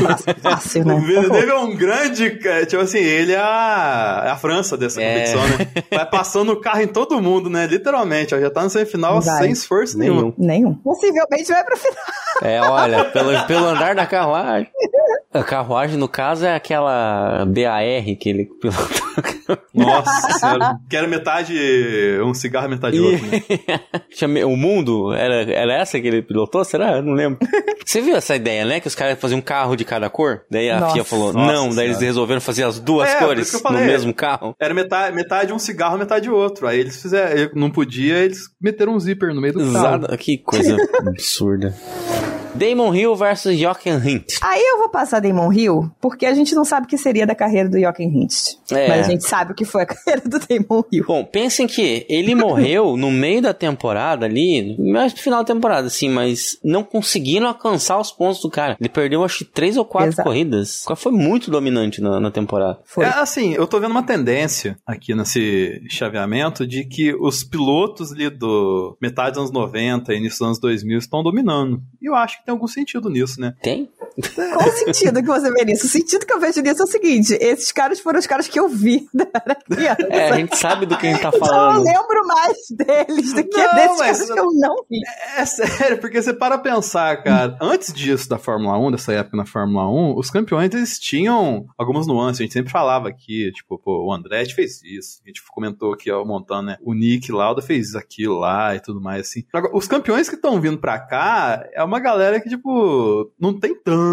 Fácil, [laughs] fácil né? O Villeneuve é um grande. ca- Tipo assim, ele é a, é a França dessa É. competição, né? [laughs] Vai passando o carro em todo mundo, né? Literalmente. ó, Já tá no semifinal Vai. sem esforço nenhum. Nenhum. Nenhum. Possivelmente vai pro final. É, olha, pelo, pelo andar da carruagem. A carruagem, no caso, é aquela BAR que ele pilotou. Nossa [laughs] senhora. Quero metade um cigarro, metade outro. Né? O mundo? Era, era essa que ele pilotou? Será? Eu não lembro. [laughs] Você viu essa ideia, né? Que os caras faziam um carro de cada cor? Daí a Nossa. FIA falou, não. Daí eles resolveram fazer as duas É, cores no mesmo carro. Era metade, metade um cigarro, metade outro. Aí eles fizeram. Não podia, eles meteram um zíper no meio do carro. Exato. Que coisa [laughs] absurda. Damon Hill versus Jochen Hint. Aí eu vou passar Damon Hill, porque a gente não sabe o que seria da carreira do Jochen Hintz. É. Mas a gente sabe o que foi a [laughs] carreira do Damon Hill. Bom, pensem que ele [laughs] morreu no meio da temporada ali, mais no final da temporada, assim, mas não conseguiram alcançar os pontos do cara. Ele perdeu, acho que três ou quatro Exato. corridas. O cara foi muito dominante na, na temporada. Foi. É assim, eu tô vendo uma tendência aqui nesse chaveamento de que os pilotos ali do metade dos anos 90 e início dos anos 2000 estão dominando. E eu acho que tem algum sentido nisso, né? Tem? Qual o sentido que você vê nisso? O sentido que eu vejo nisso é o seguinte: esses caras foram os caras que eu vi [laughs] da era criança. É, a gente sabe do que a gente tá Então eu falando. lembro mais deles do que Não, desses mas- caras que eu não vi. É sério, porque você para pensar, cara, antes disso da Fórmula 1, dessa época na Fórmula 1, os campeões eles tinham algumas nuances, a gente sempre falava aqui, tipo, pô, o Andretti fez isso, a gente comentou aqui, ó, montando, né, o Nick Lauda fez aquilo lá e tudo mais, assim. Agora, os campeões que estão vindo pra cá é uma galera que, tipo, não tem tanto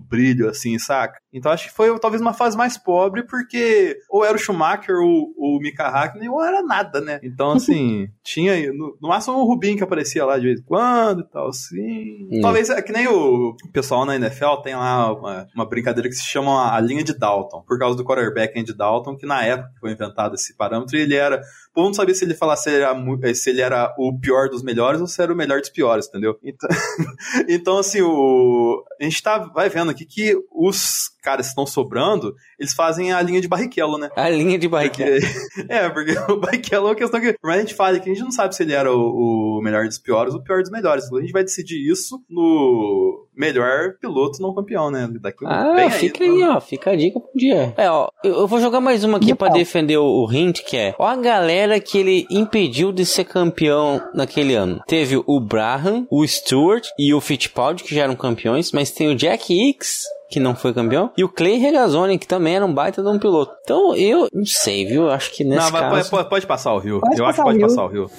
brilho assim, saca? Então acho que foi talvez uma fase mais pobre, porque ou era o Schumacher ou o Mika Hakkinen, ou era nada, né? Então, assim, [laughs] tinha, no, no máximo o Rubinho que aparecia lá de vez em quando e tal, assim. Hum. Talvez, é que nem o pessoal na NFL tem lá uma, uma brincadeira que se chama a linha de Dalton, por causa do quarterback Andy Dalton, que na época que foi inventado esse parâmetro, ele era. Povo não sabia se ele falasse se ele, era, eh, se ele era o pior dos melhores ou se era o melhor dos piores, entendeu? Então, [laughs] então assim, o, a gente tá, vai vendo aqui que os caras estão sobrando, eles fazem a linha de Barrichello, né? A linha de barricada. Porque- [laughs] é, porque o Barrichello é uma questão que, a gente fale que a gente não sabe se ele era o, o melhor dos piores ou o pior dos melhores. A gente vai decidir isso no melhor piloto não campeão, né? Daqui Ah, bem fica aí, aí, então. ó. Fica a dica pro dia. É, ó. Eu, vou jogar mais uma aqui E pra qual? defender o, o hint, que é. Ó a galera que ele impediu de ser campeão naquele ano. Teve o Braham, o Stewart e o Fittipaldi, que já eram campeões, mas tem o Jack Hicks, que não foi campeão, e o Clay Regazzoni, que também era um baita de um piloto. Então, eu não sei, viu? Acho que nesse Não, caso... pode, pode- pode passar o Rio. Pode Eu acho que pode Rio. passar o Rio.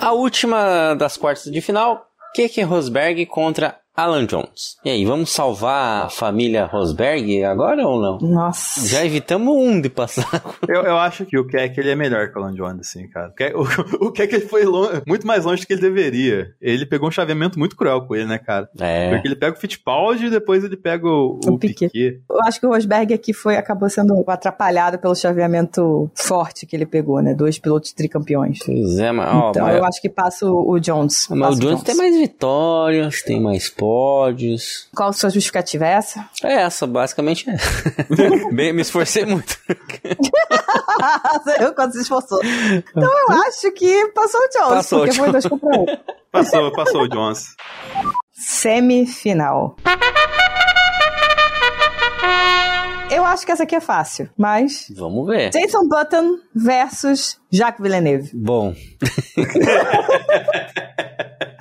A última das quartas de final, Keke Rosberg contra Alan Jones. E aí, vamos salvar a família Rosberg agora ou não? Nossa. Já evitamos um de passar. [laughs] Eu, eu acho que o Keck ele é melhor que o Alan Jones, assim, cara. O Keck, o, [laughs] o Keck ele foi lon- muito mais longe do que ele deveria. Ele pegou um chaveamento muito cruel com ele, né, cara? É. Porque ele pega o Fittipaldi e depois ele pega o, o, O Piquet. Piquet. Eu acho que o Rosberg aqui foi, acabou sendo atrapalhado pelo chaveamento forte que ele pegou, né? Dois pilotos tricampeões. Pois é, mas, ó, então mas- eu acho que passa o, o Jones. mas Passa o Jones tem mais vitórias, tem mais pódios. Qual a sua justificativa é essa? É essa, basicamente é. [laughs] Bem, me esforcei muito. [laughs] eu quando se esforçou. Então eu acho que passou o Jones, Passou o porque foi Jones. dois contra um. [laughs] Passou, passou o Jones. Semifinal. Eu acho que essa aqui é fácil, mas. Vamos ver. Jason Button versus Jacques Villeneuve. Bom,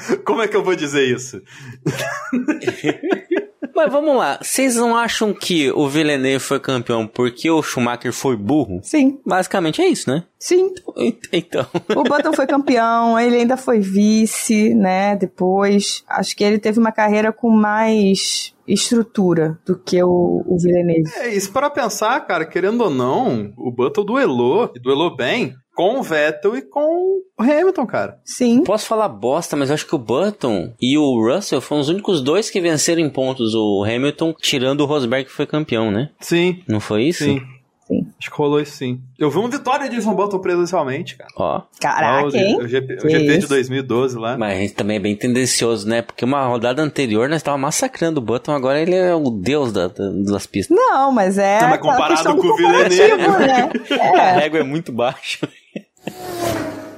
[laughs] Como é que eu vou dizer isso? [laughs] mas vamos lá. Vocês não acham que o Villeneuve foi campeão porque o Schumacher foi burro? Sim, Basicamente é isso, né? sim. [laughs] Então. O Button foi campeão, ele ainda foi vice, né? Depois. Acho que ele teve uma carreira com mais estrutura do que o, o Villeneuve. É, isso para pensar, cara, querendo ou não, o Button duelou, e duelou bem, com o Vettel e com o Hamilton, cara. Sim. Posso falar bosta, mas eu acho que o Button e o Russell foram os únicos dois que venceram em pontos o Hamilton, tirando o Rosberg que foi campeão, né? Sim, Não foi isso? sim. Sim. Acho que rolou isso sim. Eu vi uma vitória de Jason Button presencialmente, cara. Ó. Caraca, o, hein? o GP, o GP de isso? 2012 lá. Mas a gente também é bem tendencioso, né? Porque uma rodada anterior nós estávamos massacrando o Button, agora ele é o deus da- da- das pistas. Não, mas é. Não, mas comparado com o Villeneuve. né? [laughs] A É. régua é muito baixa.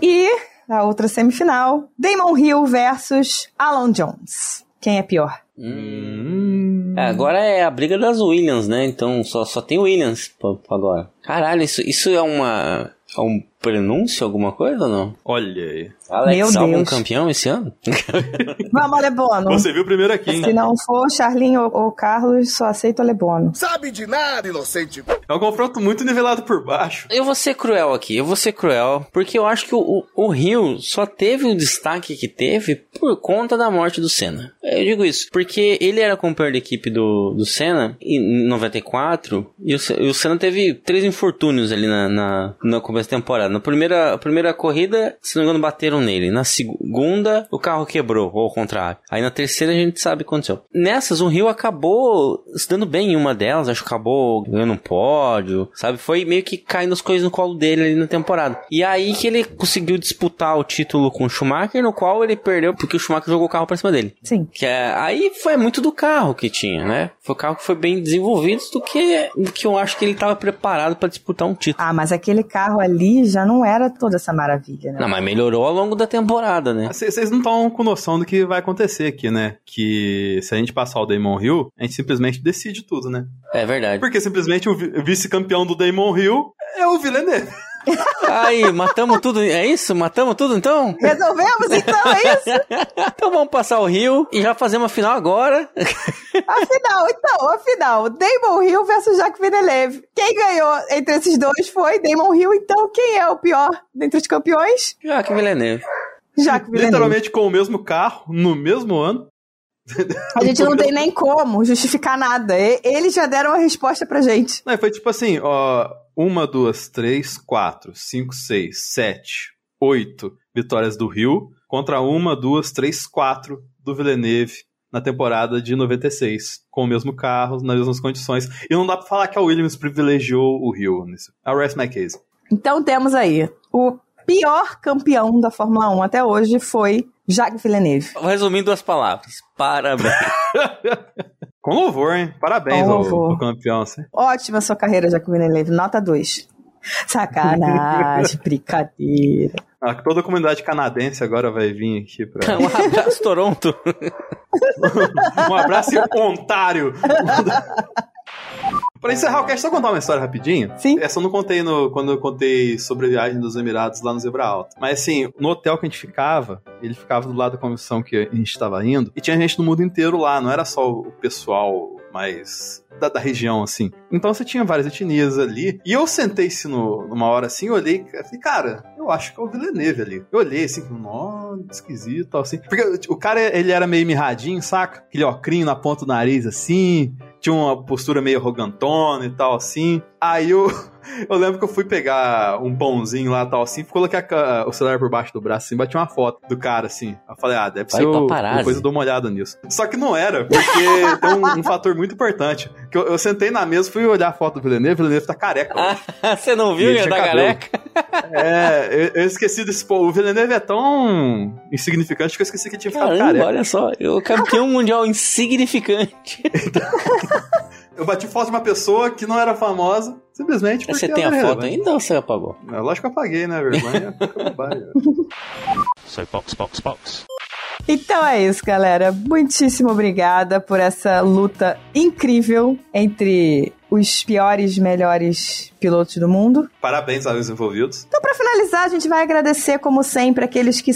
E a outra semifinal: Damon Hill versus Alan Jones. Quem é pior? Hum. É, agora é a briga das Williams, né? Então só, só tem Williams agora. Caralho, isso, isso é uma. É um prenúncio, alguma coisa ou não? Olha aí. Alex Meu Albon Deus. campeão esse ano? [laughs] Vamos, Alebono. Você viu primeiro aqui, Se hein? não for Charlinho ou, ou Carlos, só aceito Alebono. Sabe de nada, inocente. É um confronto muito nivelado por baixo. Eu vou ser cruel aqui, eu vou ser cruel, porque eu acho que o, o, o Rio só teve o destaque que teve por conta da morte do Senna. Eu digo isso, porque ele era companheiro da equipe do, do Senna em 94, e o, Se- e o Senna teve três infortúnios ali na, na, no começo da temporada. Na primeira, primeira corrida, se não me engano, bateram nele. Na segunda, o carro quebrou, ou ao contrário. Aí na terceira, a gente sabe o que aconteceu. Nessas, o Rio acabou se dando bem em uma delas, acho que acabou ganhando um pódio, sabe? Foi meio que caindo as coisas no colo dele ali na temporada. E aí que ele conseguiu disputar o título com o Schumacher, no qual ele perdeu porque o Schumacher jogou o carro pra cima dele. Sim. Que é, aí foi muito do carro que tinha, né? Foi o carro que foi bem desenvolvido do que, do que eu acho que ele estava preparado para disputar um título. Ah, mas aquele carro ali já não era toda essa maravilha, né? Não, mas melhorou ao longo da temporada, né? Vocês não estão com noção do que vai acontecer aqui, né? Que se a gente passar o Damon Hill, a gente simplesmente decide tudo, né? É verdade. Porque simplesmente o vice-campeão do Damon Hill é o Villeneuve. Aí, matamos tudo. É isso? Matamos tudo então? Resolvemos então, é isso? [laughs] Então vamos passar o Rio e já fazer uma final agora. Afinal, então, afinal, Damon Hill versus Jacques Villeneuve. Quem ganhou entre esses dois foi Damon Hill, então quem é o pior dentre os campeões? Já que Villeneuve. Jacques Villeneuve. Literalmente com o mesmo carro, no mesmo ano. A gente não tem nem como justificar nada. Eles já deram a resposta pra gente. Não, foi tipo assim, ó, uma, duas, três, quatro, cinco, seis, sete, oito vitórias do Rio contra uma, duas, três, quatro do Villeneuve na temporada de 96, com o mesmo carro, nas mesmas condições. E não dá pra falar que a Williams privilegiou o Rio nisso. A rest my case. Então temos aí o pior campeão da Fórmula 1 até hoje foi Jacques Villeneuve. Resumindo duas palavras. Parabéns. [laughs] Com louvor, hein? Parabéns Com ao, louvor. ao campeão. assim. Ótima sua carreira, Jacques Villeneuve. Nota 2. Sacanagem, [laughs] brincadeira. Ah, toda a comunidade canadense agora vai vir aqui pra. um abraço, Toronto. [laughs] um abraço em Ontário. Pra encerrar, eu quero só contar uma história rapidinho. Sim. Essa eu não contei no, quando eu contei sobre a viagem dos Emirados lá no Zebra Alta. Mas assim, no hotel que a gente ficava, ele ficava do lado da comissão que a gente estava indo, e tinha gente do mundo inteiro lá, não era só o pessoal mais da, da, região, assim. Então você tinha várias etnias ali. E eu sentei-se numa hora assim, olhei e falei, cara, eu acho que é o Villeneuve ali. Eu olhei assim, nossa, esquisito, assim. Porque o cara, ele era meio mirradinho, saca? Aquele ocrinho na ponta do nariz, assim. Tinha uma postura meio arrogantona e tal, assim. Aí eu, [laughs] eu lembro que eu fui pegar um pãozinho lá tal assim, coloquei a, o celular por baixo do braço assim, bati uma foto do cara assim. Eu falei, ah, deve Vai ser o, depois eu dou uma olhada nisso. Só que não era, porque [laughs] tem um, um fator muito importante. Que eu, eu sentei na mesa, fui olhar a foto do Villeneuve, o Villeneuve tá careca. Ah, [laughs] você não viu ele tá careca? É, eu, eu esqueci desse. Pô, o Villeneuve é tão insignificante que eu esqueci que tinha ficado Caramba, careca. olha só, eu campeão mundial insignificante. [laughs] Eu bati foto de uma pessoa que não era famosa, simplesmente porque Você tem a era foto relevante. ainda ou você apagou? É, lógico que eu apaguei, né? Vergonha. fica bobagem. So box, box, box. Então é isso, galera. Muitíssimo obrigada por essa luta incrível entre os piores e melhores pilotos do mundo. Parabéns aos envolvidos. Então, para finalizar, a gente vai agradecer, como sempre, aqueles que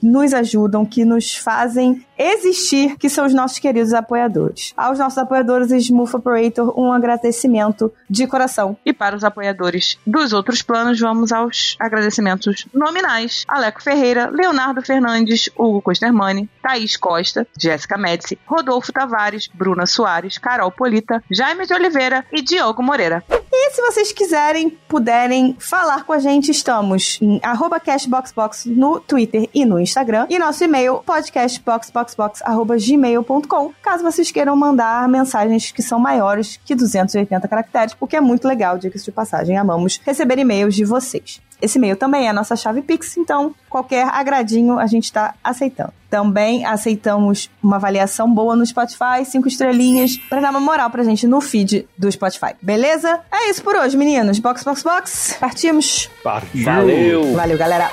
nos ajudam, que nos fazem existir, que são os nossos queridos apoiadores. Aos nossos apoiadores Smooth Operator, um agradecimento de coração. E para os apoiadores dos outros planos, vamos aos agradecimentos nominais. Aleco Ferreira, Leonardo Fernandes, Hugo Costermani, Thaís Costa, Jéssica Médici, Rodolfo Tavares, Bruna Soares, Carol Polita, Jaime de Oliveira e Diogo Moreira. E se vocês quiserem, puderem falar com a gente, estamos em cashboxbox no Twitter e no Instagram. E nosso e-mail, podcastboxboxbox.gmail.com, caso vocês queiram mandar mensagens que são maiores que 280 caracteres, o que é muito legal, diga-se de passagem. Amamos receber e-mails de vocês. Esse e-mail também é a nossa chave Pix, então qualquer agradinho a gente está aceitando. Também aceitamos uma avaliação boa no Spotify, cinco estrelinhas, para dar uma moral pra gente no feed do Spotify. Beleza? É isso por hoje, meninos. Box, box, box. Partimos. Partiu. Valeu! Valeu, galera.